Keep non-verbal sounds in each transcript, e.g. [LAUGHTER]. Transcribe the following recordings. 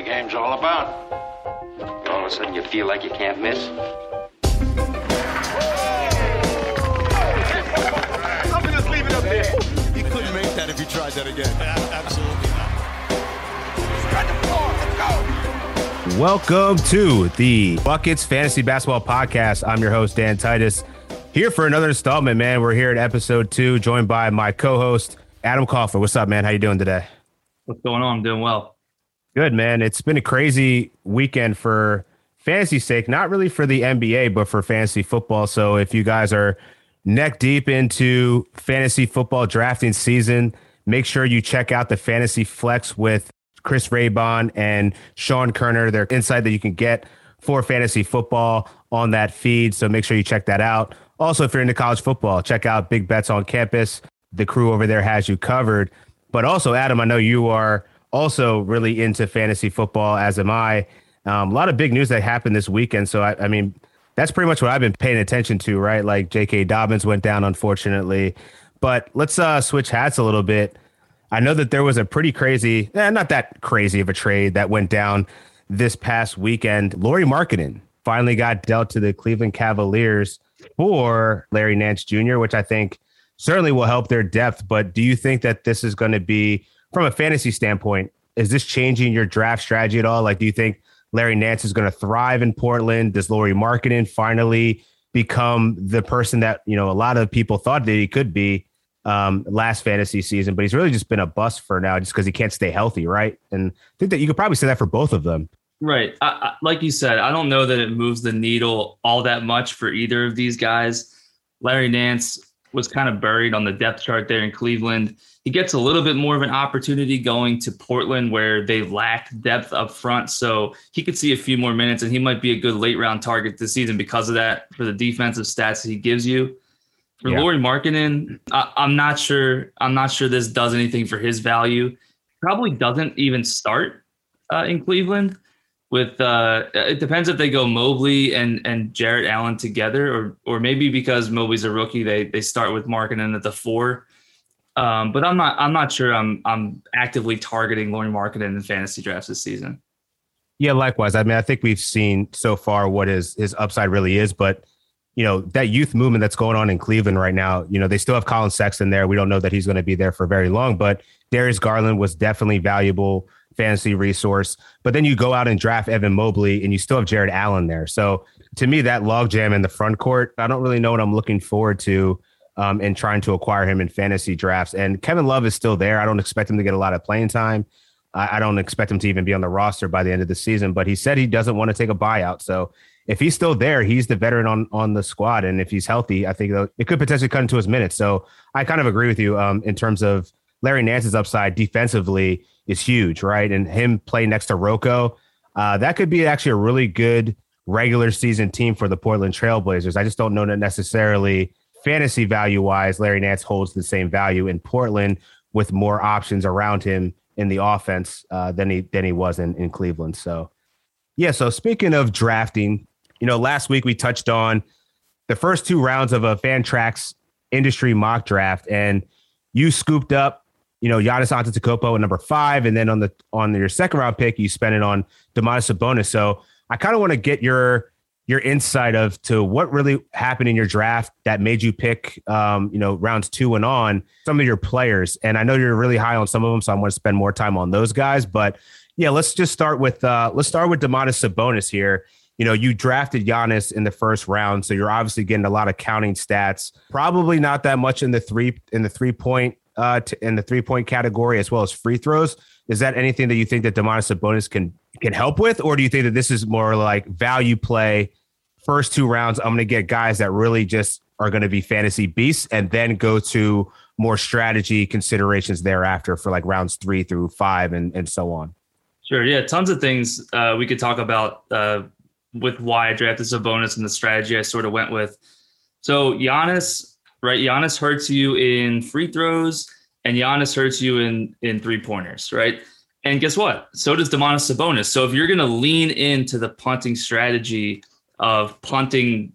the game's all about. All of a sudden, you feel like you can't miss. I'm gonna just leave it up there. You couldn't make that if you tried that again. Absolutely not. Spread the floor. Let's go. Welcome to the Buckets Fantasy Basketball Podcast. I'm your host, Dan Titus, here for another installment, man. We're here at episode two, joined by my co-host, Adam Koffler. What's up, man? How you doing today? What's going on? I'm doing well. Good, man. It's been a crazy weekend for fantasy sake, not really for the NBA, but for fantasy football. So if you guys are neck deep into fantasy football drafting season, make sure you check out the Fantasy Flex with Chris Raybon and Sean Koerner. Their insight that you can get for fantasy football on that feed. So make sure you check that out. Also, if you're into college football, check out Big Bets on Campus. The crew over there has you covered. But also, Adam, I know you are also really into fantasy football, as am I. Um, a lot of big news that happened this weekend. So, I, I mean, that's pretty much what I've been paying attention to, right? Like J.K. Dobbins went down, unfortunately. But let's uh, switch hats a little bit. I know that there was a pretty crazy, eh, not that crazy of a trade that went down this past weekend. Lauri Markkanen finally got dealt to the Cleveland Cavaliers for Larry Nance Jr., which I think certainly will help their depth. But do you think that this is going to be, from a fantasy standpoint, is this changing your draft strategy at all? Like, do you think Larry Nance is going to thrive in Portland? Does Lauri Markkanen finally become the person that you know a lot of people thought that he could be um, last fantasy season? But he's really just been a bust for now, just because he can't stay healthy, right? And I think that you could probably say that for both of them. Right. I, I, like you said, I don't know that it moves the needle all that much for either of these guys. Larry Nance was kind of buried on the depth chart there in Cleveland. He gets a little bit more of an opportunity going to Portland where they lack depth up front. So he could see a few more minutes and he might be a good late round target this season because of that for the defensive stats he gives you. For Yeah. Lauri Markkanen, I, I'm not sure. I'm not sure this does anything for his value. Probably doesn't even start uh, in Cleveland. With uh, it depends if they go Mobley and and Jarrett Allen together, or or maybe because Mobley's a rookie, they they start with Markkanen at the four. Um, but I'm not I'm not sure I'm I'm actively targeting Lauri Markkanen in fantasy drafts this season. Yeah, likewise. I mean, I think we've seen so far what his his upside really is, but you know that youth movement that's going on in Cleveland right now. You know, they still have Collin Sexton there. We don't know that he's going to be there for very long, but Darius Garland was definitely valuable fantasy resource. But then you go out and draft Evan Mobley, and you still have Jarrett Allen there. So to me, that logjam in the front court, I don't really know what I'm looking forward to. Um, and trying to acquire him in fantasy drafts. And Kevin Love is still there. I don't expect him to get a lot of playing time. I, I don't expect him to even be on the roster by the end of the season, but he said he doesn't want to take a buyout. So if he's still there, he's the veteran on on the squad, and if he's healthy, I think it could potentially cut into his minutes. So I kind of agree with you um, in terms of Larry Nance's upside defensively is huge, right? And him playing next to Rocco, uh, that could be actually a really good regular season team for the Portland Trailblazers. I just don't know that necessarily fantasy value wise, Larry Nance holds the same value in Portland with more options around him in the offense uh, than he than he was in, in Cleveland. So yeah. So speaking of drafting, you know, last week we touched on the first two rounds of a Fantrax industry mock draft, and you scooped up, you know, Giannis Antetokounmpo at number five, and then on the on your second round pick, you spend it on Domantas Sabonis. So I kind of want to get your your insight of to what really happened in your draft that made you pick, um, you know, rounds two and on some of your players. And I know you're really high on some of them, so I want to spend more time on those guys. But yeah, let's just start with uh, let's start with Domantas Sabonis here. You know, you drafted Giannis in the first round, so you're obviously getting a lot of counting stats. Probably not that much in the three in the three point uh, t- in the three point category as well as free throws. Is that anything that you think that Domantas Sabonis can can help with, or do you think that this is more like value play? First two rounds, I'm going to get guys that really just are going to be fantasy beasts, and then go to more strategy considerations thereafter for like rounds three through five and and so on. Sure. Yeah. Tons of things uh, we could talk about uh, with why I drafted Sabonis and the strategy I sort of went with. So Giannis, right? Giannis hurts you in free throws, and Giannis hurts you in in three pointers, right? And guess what? So does Domantas Sabonis. So if you're going to lean into the punting strategy of punting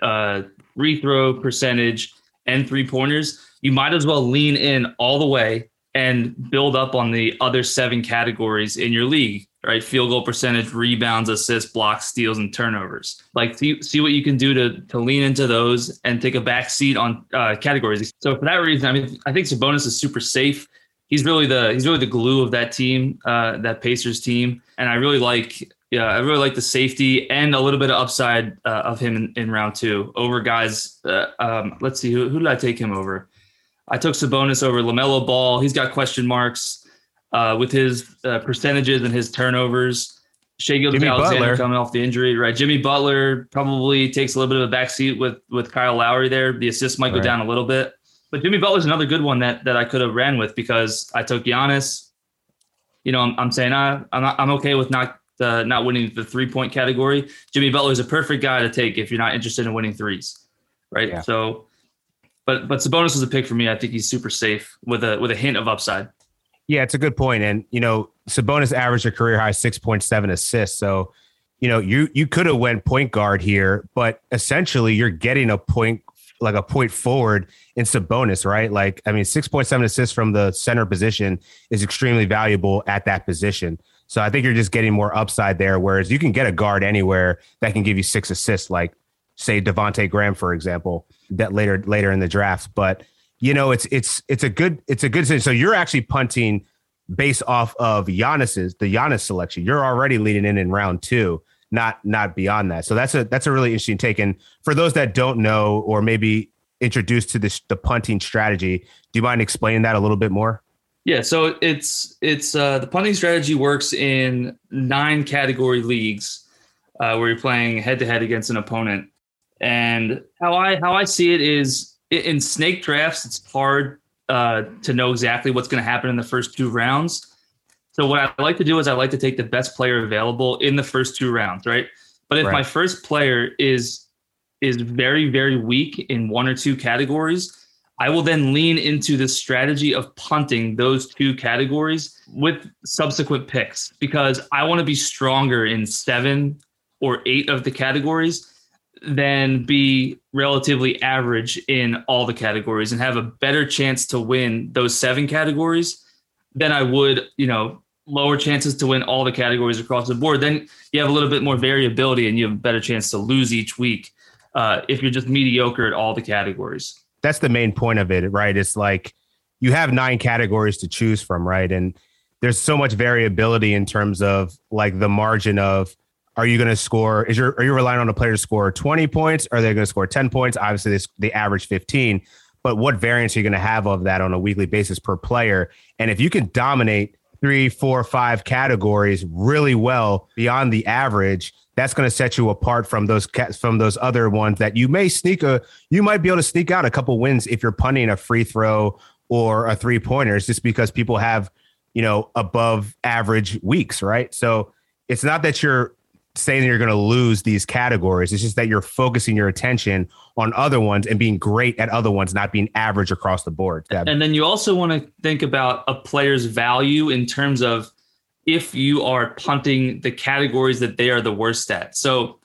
uh, free throw percentage and three pointers, you might as well lean in all the way and build up on the other seven categories in your league right? Field goal percentage, rebounds, assists, blocks, steals, and turnovers. Like see, see what you can do to to lean into those and take a back seat on uh, categories. So for that reason, I mean, I think Sabonis is super safe. He's really the he's really the glue of that team, uh, that Pacers team, and I really like. Yeah, I really like the safety and a little bit of upside uh, of him in, in, round two over guys. Uh, um, let's see, who, who did I take him over? I took Sabonis over LaMelo Ball. He's got question marks uh, with his uh, percentages and his turnovers. Shai Gilgeous-Alexander coming off the injury, right? Jimmy Butler probably takes a little bit of a backseat with with Kyle Lowry there. The assists might go right. down a little bit, but Jimmy Butler's another good one that that I could have ran with because I took Giannis. You know, I'm, I'm saying I, I'm not, I'm okay with not uh, not winning the three point category. Jimmy Butler is a perfect guy to take if you're not interested in winning threes, right? Yeah. So, but but Sabonis was a pick for me. I think he's super safe with a with a hint of upside. Yeah, it's a good point. And, you know, Sabonis averaged a career high 6.7 assists. So, you know, you you could have went point guard here, but essentially you're getting a point like a point forward in Sabonis, right? Like, I mean, 6.7 assists from the center position is extremely valuable at that position. So I think you're just getting more upside there. Whereas you can get a guard anywhere that can give you six assists, like say Devonte Graham, for example, that later later in the draft. But you know, it's it's it's a good it's a good thing. So you're actually punting based off of Giannis's the Giannis selection. You're already leading in in round two, not not beyond that. So that's a that's a really interesting take. And for those that don't know or maybe introduced to this the punting strategy, do you mind explaining that a little bit more? Yeah, so it's it's uh, the punting strategy works in nine category leagues uh, where you're playing head to head against an opponent. And how I how I see it is in snake drafts, it's hard uh, to know exactly what's going to happen in the first two rounds. So what I like to do is I like to take the best player available in the first two rounds, right? But if right. my first player is is very very weak in one or two categories, I will then lean into the strategy of punting those two categories with subsequent picks because I want to be stronger in seven or eight of the categories than be relatively average in all the categories and have a better chance to win those seven categories than I would, you know, lower chances to win all the categories across the board. Then you have a little bit more variability and you have a better chance to lose each week uh, if you're just mediocre at all the categories. That's the main point of it, right? It's like you have nine categories to choose from, right? And there's so much variability in terms of like the margin of are you going to score? Is your are you relying on a player to score 20 points? Are they going to score 10 points? Obviously, the average 15. But what variance are you going to have of that on a weekly basis per player? And if you can dominate three, four, five categories really well beyond the average, that's going to set you apart from those from those other ones that you may sneak a you might be able to sneak out a couple wins if you're punting a free throw or a three pointer. It's just because people have you know above average weeks, right? So it's not that you're saying you're going to lose these categories. It's just that you're focusing your attention on other ones and being great at other ones, not being average across the board. And then you also want to think about a player's value in terms of if you are punting the categories that they are the worst at. So,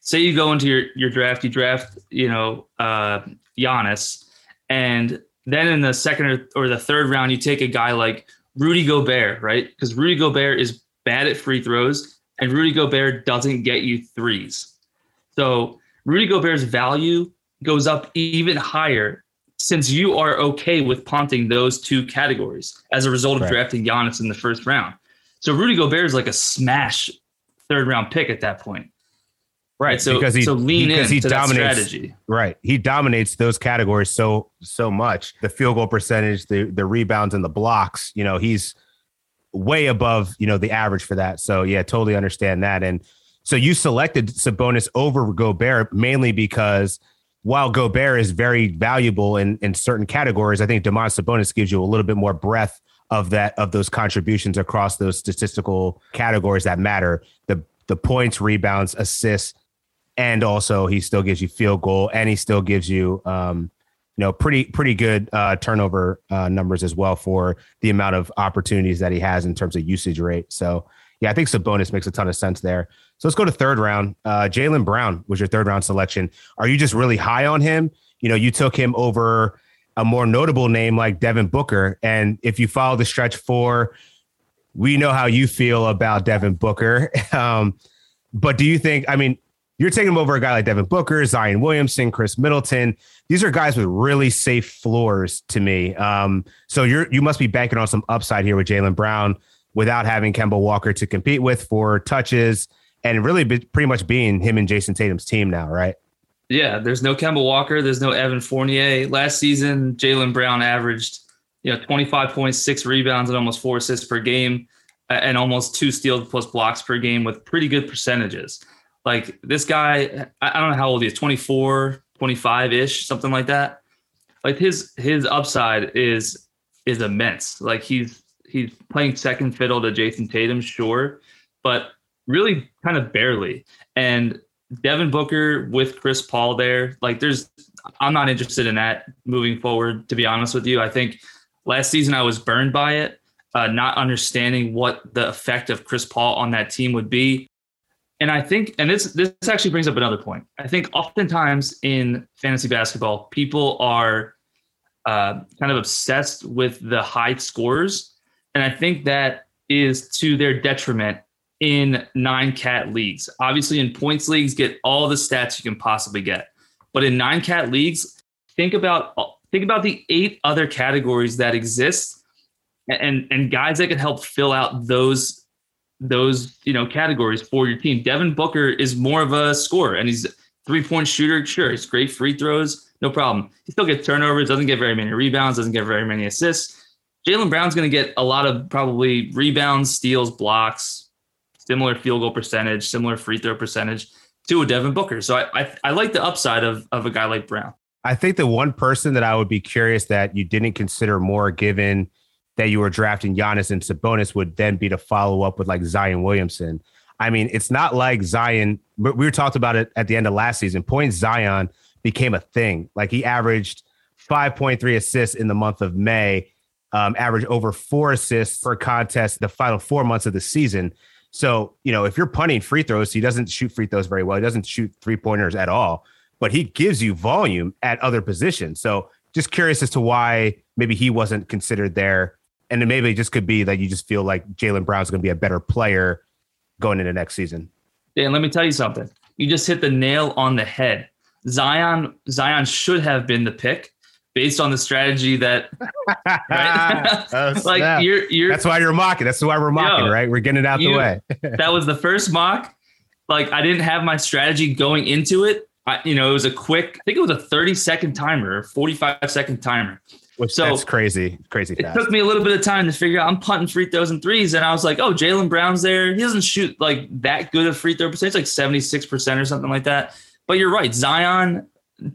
say you go into your your draft, you draft, you know, uh, Giannis, and then in the second or, or the third round, you take a guy like Rudy Gobert, right? Because Rudy Gobert is bad at free throws and Rudy Gobert doesn't get you threes. So Rudy Gobert's value goes up even higher since you are okay with punting those two categories as a result of right. drafting Giannis in the first round. So Rudy Gobert is like a smash third round pick at that point. Right. So, because he, so lean because he dominates, strategy. Right. He dominates those categories so so much. The field goal percentage, the the rebounds and the blocks, you know, he's way above you know the average for that. So yeah, totally understand that. And so you selected Sabonis over Gobert mainly because while Gobert is very valuable in in certain categories, I think Domantas Sabonis gives you a little bit more breadth of that of those contributions across those statistical categories that matter. The the points, rebounds, assists, and also he still gives you field goal and he still gives you um, you know, pretty pretty good uh, turnover uh, numbers as well for the amount of opportunities that he has in terms of usage rate. So yeah, I think Sabonis makes a ton of sense there. So let's go to third round. Uh, Jaylen Brown was your third round selection. Are you just really high on him? You know, you took him over a more notable name like Devin Booker, and if you follow the stretch for we know how you feel about Devin Booker. [LAUGHS] Um, but do you think, I mean, you're taking him over a guy like Devin Booker, Zion Williamson, Khris Middleton. These are guys with really safe floors to me. Um, so you're you must be banking on some upside here with Jaylen Brown without having Kemba Walker to compete with for touches and really be, pretty much being him and Jayson Tatum's team now, right? Yeah, there's no Kemba Walker, there's no Evan Fournier. Last season, Jaylen Brown averaged you know 25.6 rebounds and almost four assists per game, and almost two steals plus blocks per game with pretty good percentages. Like this guy, I don't know how old he is, 24, 25 ish, something like that. Like his his upside is is immense. Like he's he's playing second fiddle to Jayson Tatum, sure, but really kind of barely. And Devin Booker with Chris Paul there, like there's I'm not interested in that moving forward, to be honest with you. I think last season I was burned by it, uh, not understanding what the effect of Chris Paul on that team would be and I think, and this this actually brings up another point. I think oftentimes in fantasy basketball, people are uh, kind of obsessed with the high scores, and I think that is to their detriment in nine cat leagues. Obviously, in points leagues, get all the stats you can possibly get, but in nine cat leagues, think about think about the eight other categories that exist, and and guys that can help fill out those those you know categories for your team. Devin Booker is more of a scorer, and he's three point shooter. Sure, he's great free throws, no problem. He still gets turnovers, doesn't get very many rebounds, doesn't get very many assists. Jaylen Brown's going to get a lot of probably rebounds, steals, blocks, similar field goal percentage, similar free throw percentage to a Devin Booker. So I, I, I like the upside of of a guy like Brown. I think the one person that I would be curious that you didn't consider more given that you were drafting Giannis and Sabonis would then be to follow up with like Zion Williamson. I mean, it's not like Zion. We were talked about it at the end of last season. Point Zion became a thing. Like he averaged 5.3 assists in the month of May, um, averaged over four assists per contest the final four months of the season. So, you know, if you're punting free throws, he doesn't shoot free throws very well. He doesn't shoot three pointers at all, but he gives you volume at other positions. So, just curious as to why maybe he wasn't considered there and then maybe it just could be that you just feel like Jaylen Brown's going to be a better player going into next season. Dan, let me tell you something. You just hit the nail on the head. Zion Zion should have been the pick based on the strategy that [LAUGHS] right? oh, [LAUGHS] like you're you're that's why you're mocking. That's why we're mocking, yo, right? We're getting it out you, the way. [LAUGHS] that was the first mock. Like I didn't have my strategy going into it. I, you know, it was a quick, I think it was a 30 second timer, 45 second timer. Which so that's crazy, crazy. Fast. It took me a little bit of time to figure out. I'm punting free throws and threes, and I was like, "Oh, Jaylen Brown's there. He doesn't shoot like that good of free throw percentage, like 76 percent or something like that." But you're right. Zion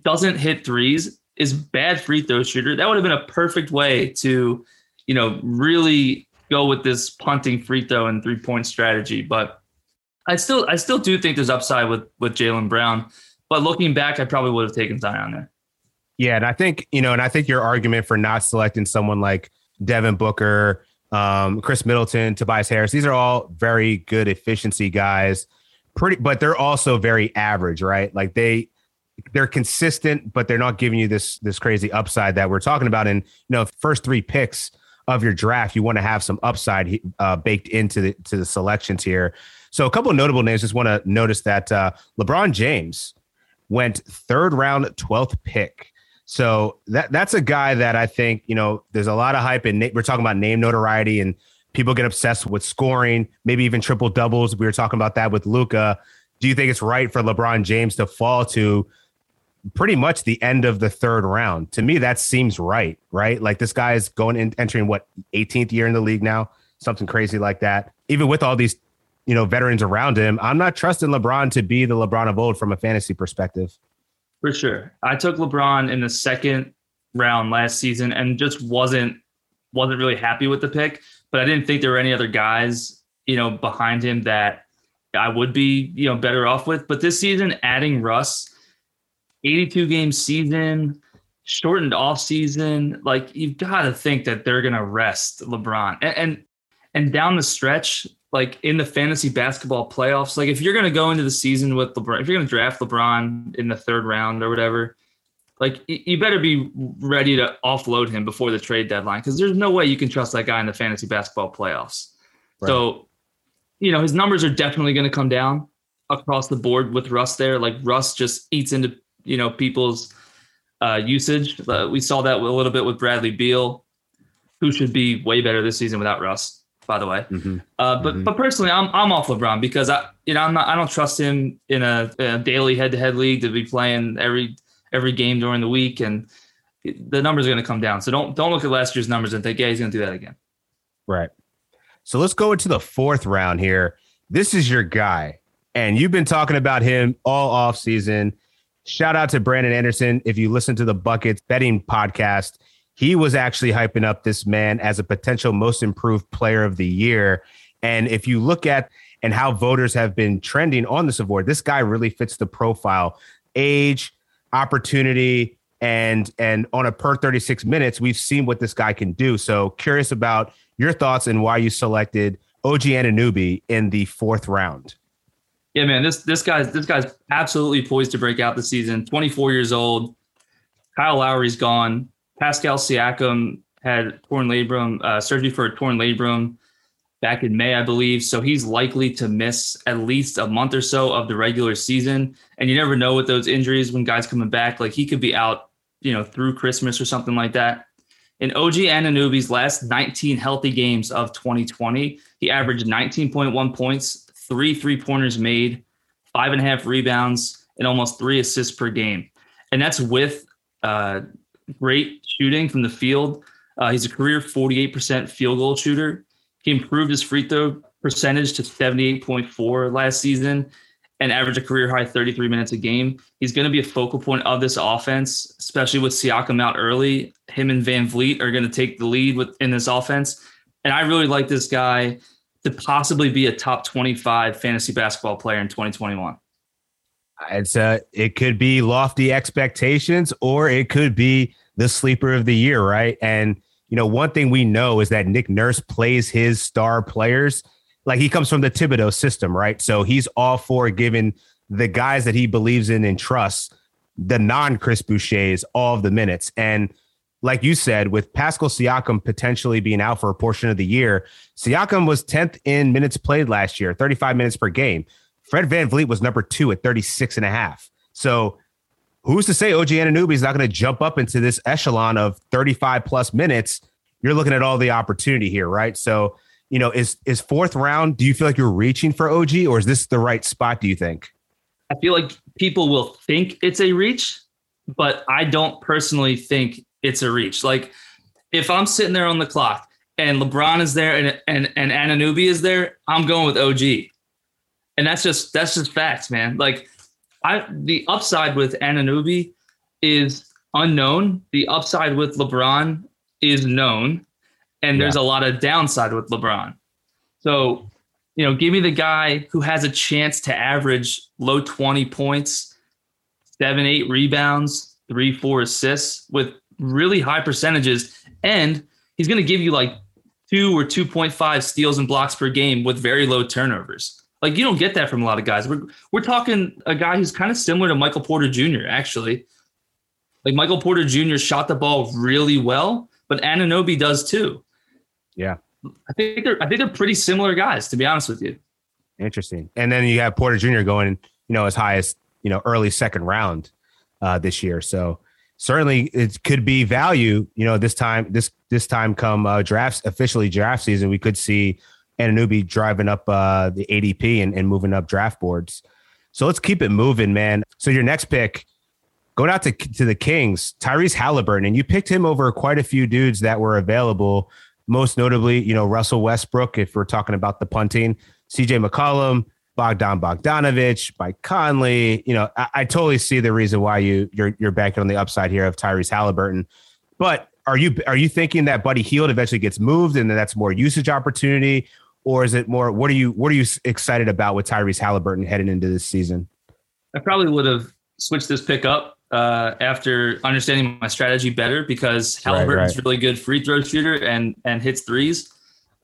doesn't hit threes. Is bad free throw shooter. That would have been a perfect way to, you know, really go with this punting free throw and three point strategy. But I still, I still do think there's upside with with Jaylen Brown. But looking back, I probably would have taken Zion there. Yeah, and I think you know, and I think your argument for not selecting someone like Devin Booker, um, Khris Middleton, Tobias Harris, these are all very good efficiency guys. Pretty, but they're also very average, right? Like they they're consistent, but they're not giving you this this crazy upside that we're talking about. And you know, first three picks of your draft, you want to have some upside uh, baked into the to the selections here. So a couple notable names. Just want to notice that uh, LeBron James went third round, twelfth pick. So that that's a guy that I think you know there's a lot of hype and we're talking about name notoriety and people get obsessed with scoring, maybe even triple doubles. We were talking about that with Luka. Do you think it's right for LeBron James to fall to pretty much the end of the third round? To me, that seems right. Right, like this guy is going in, entering what 18th year in the league now, something crazy like that. Even with all these you know veterans around him, I'm not trusting LeBron to be the LeBron of old from a fantasy perspective. For sure. I took LeBron in the second round last season and just wasn't wasn't really happy with the pick, but I didn't think there were any other guys, you know, behind him that I would be, you know, better off with. But this season, adding Russ, 82 game season, shortened off season, like you've got to think that they're gonna rest LeBron. And, and and down the stretch, like in the fantasy basketball playoffs, like if you're going to go into the season with LeBron, if you're going to draft LeBron in the third round or whatever, like you better be ready to offload him before the trade deadline because there's no way you can trust that guy in the fantasy basketball playoffs. Right. So, you know, his numbers are definitely going to come down across the board with Russ there. Like Russ just eats into, you know, people's uh, usage. Uh, we saw that a little bit with Bradley Beal, who should be way better this season without Russ, by the way. Mm-hmm. Uh, but mm-hmm. but personally, I'm I'm off LeBron because I you know I'm not I don't trust him in a, a daily head to head league to be playing every every game during the week and the numbers are going to come down. So don't don't look at last year's numbers and think, yeah, he's going to do that again. Right. So let's go into the fourth round here. This is your guy, and you've been talking about him all off season. Shout out to Brandon Anderson. If you listen to the Buckets betting podcast, he was actually hyping up this man as a potential most improved player of the year. And if you look at and how voters have been trending on this award, this guy really fits the profile, age, opportunity, and and on a per 36 minutes, we've seen what this guy can do. So curious about your thoughts and why you selected OG Anunoby in the fourth round. Yeah, man, this this guy's this guy's absolutely poised to break out this season. 24 years old. Kyle Lowry's gone. Pascal Siakam had torn labrum, uh, surgery for a torn labrum back in May, I believe. So he's likely to miss at least a month or so of the regular season. And you never know with those injuries when guys coming back. Like he could be out, you know, through Christmas or something like that. In OG Anunoby's last 19 healthy games of 2020, he averaged 19.1 points, three three pointers made, five and a half rebounds, and almost three assists per game. And that's with uh, great shooting from the field. Uh, he's a career 48% field goal shooter. He improved his free throw percentage to 78.4 last season and averaged a career high 33 minutes a game. He's going to be a focal point of this offense, especially with Siakam out early. Him and VanVleet are going to take the lead with in this offense. And I really like this guy to possibly be a top 25 fantasy basketball player in 2021? It's uh it could be lofty expectations or it could be the sleeper of the year, right? And you know, one thing we know is that Nick Nurse plays his star players like he comes from the Thibodeau system, right? So he's all for giving the guys that he believes in and trusts the non Chris Bouchers all of the minutes. And like you said, with Pascal Siakam potentially being out for a portion of the year, Siakam was 10th in minutes played last year, 35 minutes per game. Fred VanVleet was number two at 36 and a half. So who's to say OG Anunoby is not going to jump up into this echelon of 35 plus minutes? You're looking at all the opportunity here, right? So, you know, is is fourth round, do you feel like you're reaching for OG or is this the right spot, do you think? I feel like people will think it's a reach, but I don't personally think it's a reach. Like if I'm sitting there on the clock and LeBron is there and and and Anunoby is there, I'm going with OG. And that's just that's just facts, man. Like I the upside with Anunoby is unknown. The upside with LeBron is known. And yeah. there's a lot of downside with LeBron. So, you know, give me the guy who has a chance to average low 20 points, seven, eight rebounds, three, four assists with really high percentages, and he's going to give you like two or 2.5 steals and blocks per game with very low turnovers. Like you don't get that from a lot of guys. We're we're talking a guy who's kind of similar to Michael Porter Jr. Actually, like Michael Porter Jr. shot the ball really well, but Anunoby does too. Yeah, I think they're I think they're pretty similar guys to be honest with you. Interesting. And then you have Porter Jr. going, you know, as high as you know early second round uh, this year. So certainly it could be value. You know, this time this this time come uh, drafts officially draft season, we could see Anunoby driving up uh, the ADP and, and moving up draft boards. So let's keep it moving, man. So your next pick, going out to to the Kings, Tyrese Halliburton, and you picked him over quite a few dudes that were available. Most notably, you know Russell Westbrook. If we're talking about the punting, CJ McCollum, Bogdan Bogdanovich, Mike Conley. You know, I, I, totally see the reason why you you're you're banking on the upside here of Tyrese Halliburton. But are you are you thinking that Buddy Hield eventually gets moved and then that's more usage opportunity, or is it more what are you what are you excited about with Tyrese Halliburton heading into this season? I probably would have switched this pick up uh, after understanding my strategy better because Halliburton's right, right. really good free throw shooter and and hits threes.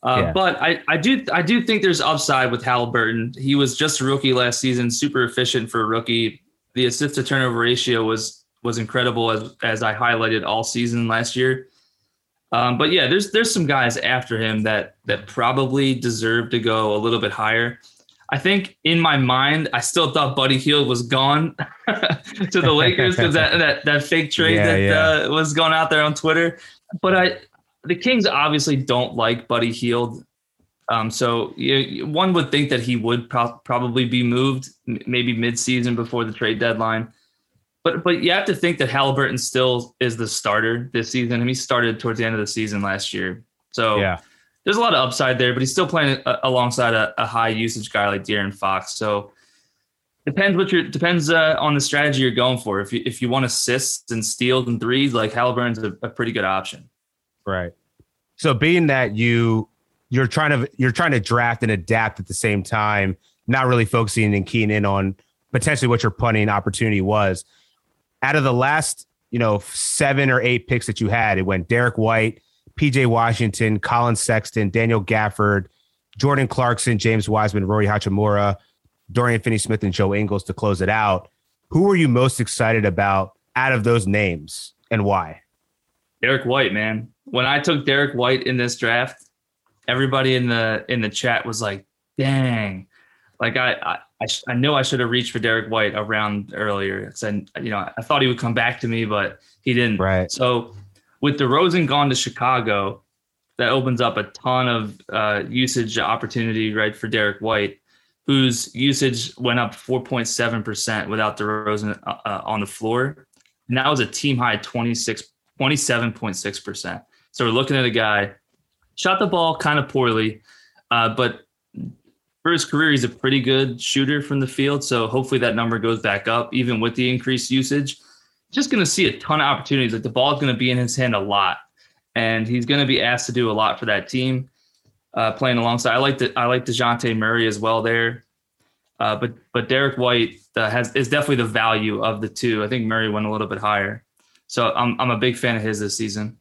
Uh, yeah. But I, I do I do think there's upside with Halliburton. He was just a rookie last season, super efficient for a rookie. The assist to turnover ratio was was incredible as as I highlighted all season last year. Um, but yeah, there's there's some guys after him that that probably deserve to go a little bit higher. I think in my mind, I still thought Buddy Hield was gone [LAUGHS] to the Lakers because that, that that fake trade Yeah, that yeah. Uh, was going out there on Twitter. But I, the Kings obviously don't like Buddy Hield, um, so you, one would think that he would pro- probably be moved maybe mid-season before the trade deadline. But but you have to think that Halliburton still is the starter this season. and he started towards the end of the season last year. So Yeah. there's a lot of upside there, but he's still playing a, alongside a, a high usage guy like De'Aaron Fox. So depends what your depends uh, on the strategy you're going for. If you if you want assists and steals and threes, like Halliburton's a, a pretty good option. Right. So being that you you're trying to you're trying to draft and adapt at the same time, not really focusing and keying in on potentially what your punting opportunity was. Out of the last, you know, seven or eight picks that you had, it went Derrick White, PJ Washington, Collin Sexton, Daniel Gafford, Jordan Clarkson, James Wiseman, Rui Hachimura, Dorian Finney Smith, and Joe Ingles to close it out. Who were you most excited about out of those names and why? Derrick White, man. When I took Derrick White in this draft, everybody in the in the chat was like, "Dang!" Like I I, I, know I should have reached for Derrick White around earlier. And you know, I thought he would come back to me, but he didn't. Right. So with DeRozan gone to Chicago, that opens up a ton of uh, usage opportunity, right, for Derrick White, whose usage went up 4.7% without DeRozan uh, uh, on the floor. And that was a team high 26, 27.6%. So we're looking at a guy, shot the ball kind of poorly, uh, but for his career, he's a pretty good shooter from the field. So hopefully that number goes back up, even with the increased usage. Just going to see a ton of opportunities. Like the ball is going to be in his hand a lot, and he's going to be asked to do a lot for that team. Uh, playing alongside, I like the I like Dejounte Murray as well there, uh, but but Derrick White uh, has is definitely the value of the two. I think Murray went a little bit higher, so I'm I'm a big fan of his this season.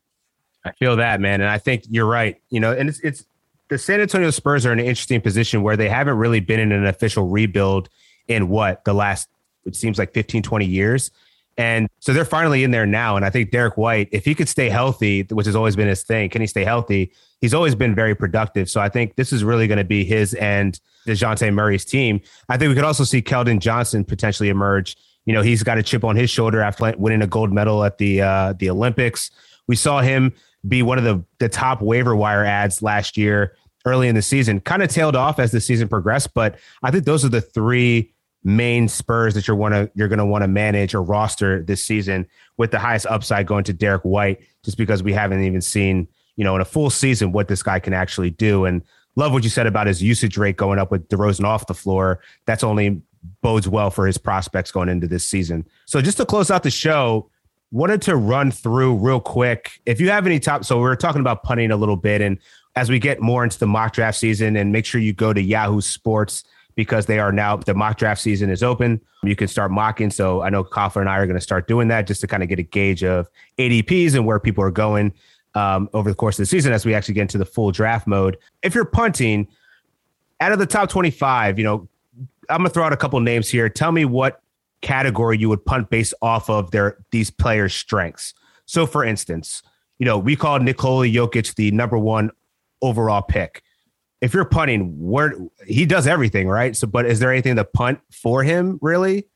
I feel that, man. And I think you're right. You know, and it's, it's the San Antonio Spurs are in an interesting position where they haven't really been in an official rebuild in what the last, it seems like 15, 20 years. And so they're finally in there now. And I think Derrick White, if he could stay healthy, which has always been his thing, can he stay healthy? He's always been very productive. So I think this is really going to be his and DeJounte Murray's team. I think we could also see Keldon Johnson potentially emerge. You know, he's got a chip on his shoulder after winning a gold medal at the uh, the Olympics. We saw him be one of the, the top waiver wire ads last year early in the season. Kind of tailed off as the season progressed, but I think those are the three main Spurs that you're want to you're going to want to manage or roster this season with the highest upside going to Derrick White, just because we haven't even seen you know in a full season what this guy can actually do. And love what you said about his usage rate going up with DeRozan off the floor. That's only bodes well for his prospects going into this season. So just to close out the show, wanted to run through real quick. If you have any top, so we are talking about punting a little bit, and as we get more into the mock draft season, and make sure you go to Yahoo Sports because they are now the mock draft season is open. You can start mocking. So I know Koffler and I are going to start doing that just to kind of get a gauge of ADPs and where people are going um, over the course of the season as we actually get into the full draft mode. If you're punting out of the top 25, you know, I'm gonna throw out a couple names here. Tell me what category you would punt based off of their these players' strengths. So, for instance, you know, we call Nikola Jokic the number one overall pick. If you're punting, where he does everything, right? So, but is there anything to punt for him, really?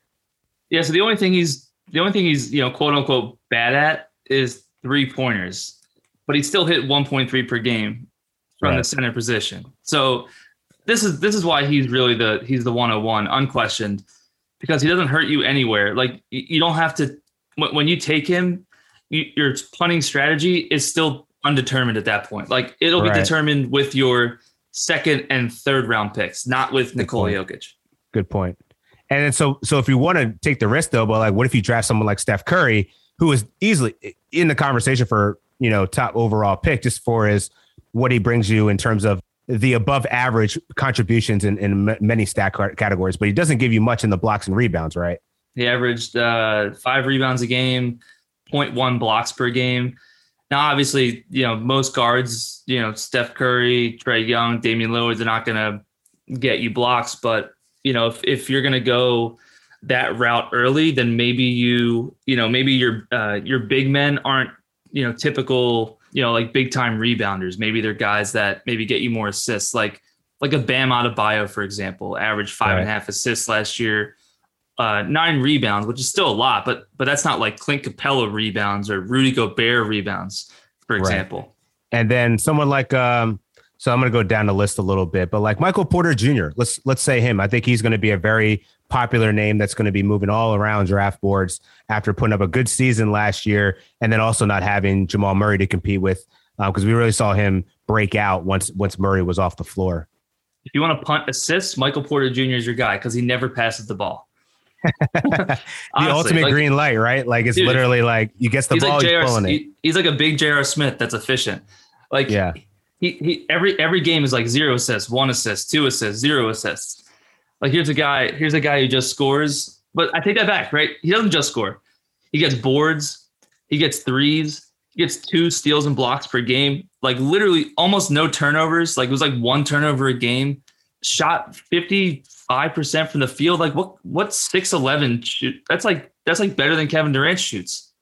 Yeah. So the only thing he's the only thing he's you know quote unquote bad at is three pointers, but he still hit 1.3 per game from the center position. So this is this is why he's really the he's the 101 unquestioned because he doesn't hurt you anywhere. Like you don't have to when, you take him, your punting strategy is still undetermined at that point. Like it'll Right. be determined with your second and third round picks, not with Nikola point. Jokic. Good point. And then so so if you want to take the risk though, but like what if you draft someone like Steph Curry, who is easily in the conversation for you know top overall pick, just for his what he brings you in terms of the above average contributions in, in many stat car- categories, but he doesn't give you much in the blocks and rebounds, right? He averaged uh, five rebounds a game, 0.1 blocks per game. Now, obviously, you know, most guards, you know, Steph Curry, Trae Young, Damian Lillard, they're not going to get you blocks. But, you know, if, if you're going to go that route early, then maybe you, you know, maybe your, uh, your big men aren't, you know, typical, you know, like big time rebounders. Maybe they're guys that maybe get you more assists, like like a Bam Adebayo, for example, averaged five Right. and a half assists last year, uh, nine rebounds, which is still a lot, but but that's not like Clint Capela rebounds or Rudy Gobert rebounds, for Right. example. And then someone like um so I'm going to go down the list a little bit, but like Michael Porter Jr. Let's let's say him. I think he's going to be a very popular name that's going to be moving all around draft boards after putting up a good season last year and then also not having Jamal Murray to compete with uh, because we really saw him break out once once Murray was off the floor. If you want to punt assists, Michael Porter Jr. is your guy because he never passes the ball. [LAUGHS] The Honestly, ultimate like, green light, right? Like it's Dude, literally like you gets the he's ball, like he's pulling it. he- he's like a big J.R. Smith that's efficient. Like Yeah. He, he every every game is like zero assists, one assist, two assists, zero assists. Like here's a guy, here's a guy who just scores, but I take that back, right? He doesn't just score. He gets boards, he gets threes, he gets two steals and blocks per game, like literally almost no turnovers. Like it was like one turnover a game. Shot 55% from the field. Like what what's 6'11 shoot? That's like that's like better than Kevin Durant shoots.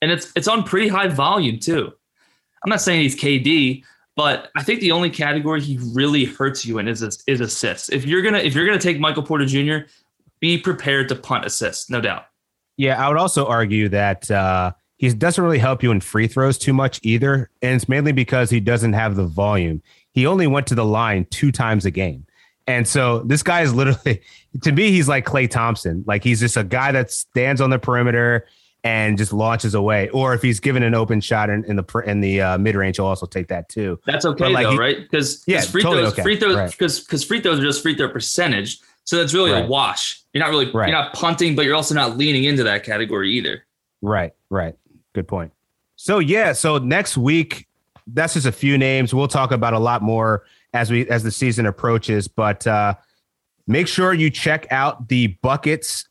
And it's it's on pretty high volume too. I'm not saying he's KD, but I think the only category he really hurts you in is is assists. If you're gonna if you're gonna take Michael Porter Jr., be prepared to punt assists, no doubt. Yeah, I would also argue that uh, he doesn't really help you in free throws too much either. And it's mainly because he doesn't have the volume. He only went to the line two times a game. And so this guy is literally, [LAUGHS] to me, he's like Klay Thompson. Like he's just a guy that stands on the perimeter and just launches away. Or if he's given an open shot in, in the in the uh, mid range, he'll also take that too. That's okay like, though, he- right? Because Yeah, free totally throws, okay. free throws, Right. because because free throws are just free throw percentage. So that's really Right. a wash. You're not really Right. you're not punting, but you're also not leaning into that category either. Right, right. Good point. So yeah, so next week, that's just a few names. We'll talk about a lot more as we as the season approaches. But uh make sure you check out the buckets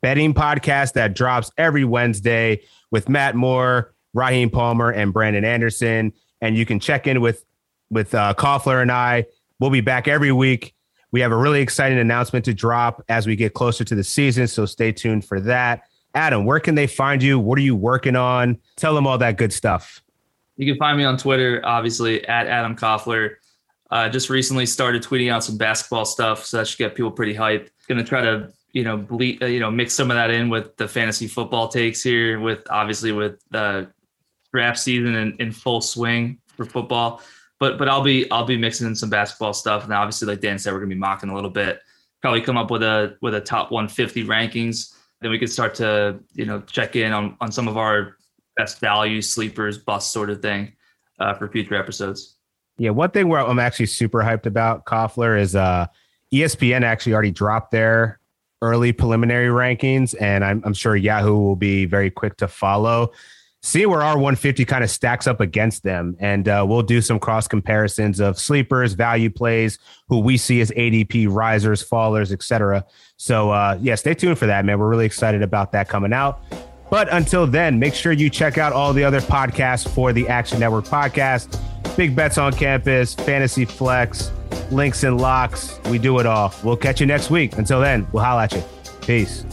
betting podcast that drops every Wednesday with Matt Moore, Raheem Palmer, and Brandon Anderson. And you can check in with with uh Koffler and I. We'll be back every week. We have a really exciting announcement to drop as we get closer to the season. So stay tuned for that. Adam, where can they find you? What are you working on? Tell them all that good stuff. You can find me on Twitter, obviously at Adam Koffler. Uh, just recently started tweeting out some basketball stuff, so that should get people pretty hyped. Gonna try to you know ble- uh, you know mix some of that in with the fantasy football takes here, with obviously with the draft season in, in full swing for football. But but I'll be I'll be mixing in some basketball stuff, and obviously like Dan said, we're gonna be mocking a little bit. Probably come up with a with a top 150 rankings. Then we could start to you know check in on on some of our best value sleepers bust sort of thing uh, for future episodes. Yeah, one thing where I'm actually super hyped about Koffler is uh, ESPN actually already dropped their early preliminary rankings, and I'm, I'm sure Yahoo will be very quick to follow. See where our 150 kind of stacks up against them, and uh, we'll do some cross comparisons of sleepers, value plays, who we see as ADP risers, fallers, etc. So uh, yeah, stay tuned for that, man. We're really excited about that coming out. But until then, make sure you check out all the other podcasts for the Action Network podcast. Big Bets on Campus, Fantasy Flex, Links and Locks. We do it all. We'll catch you next week. Until then, we'll holla at you. Peace.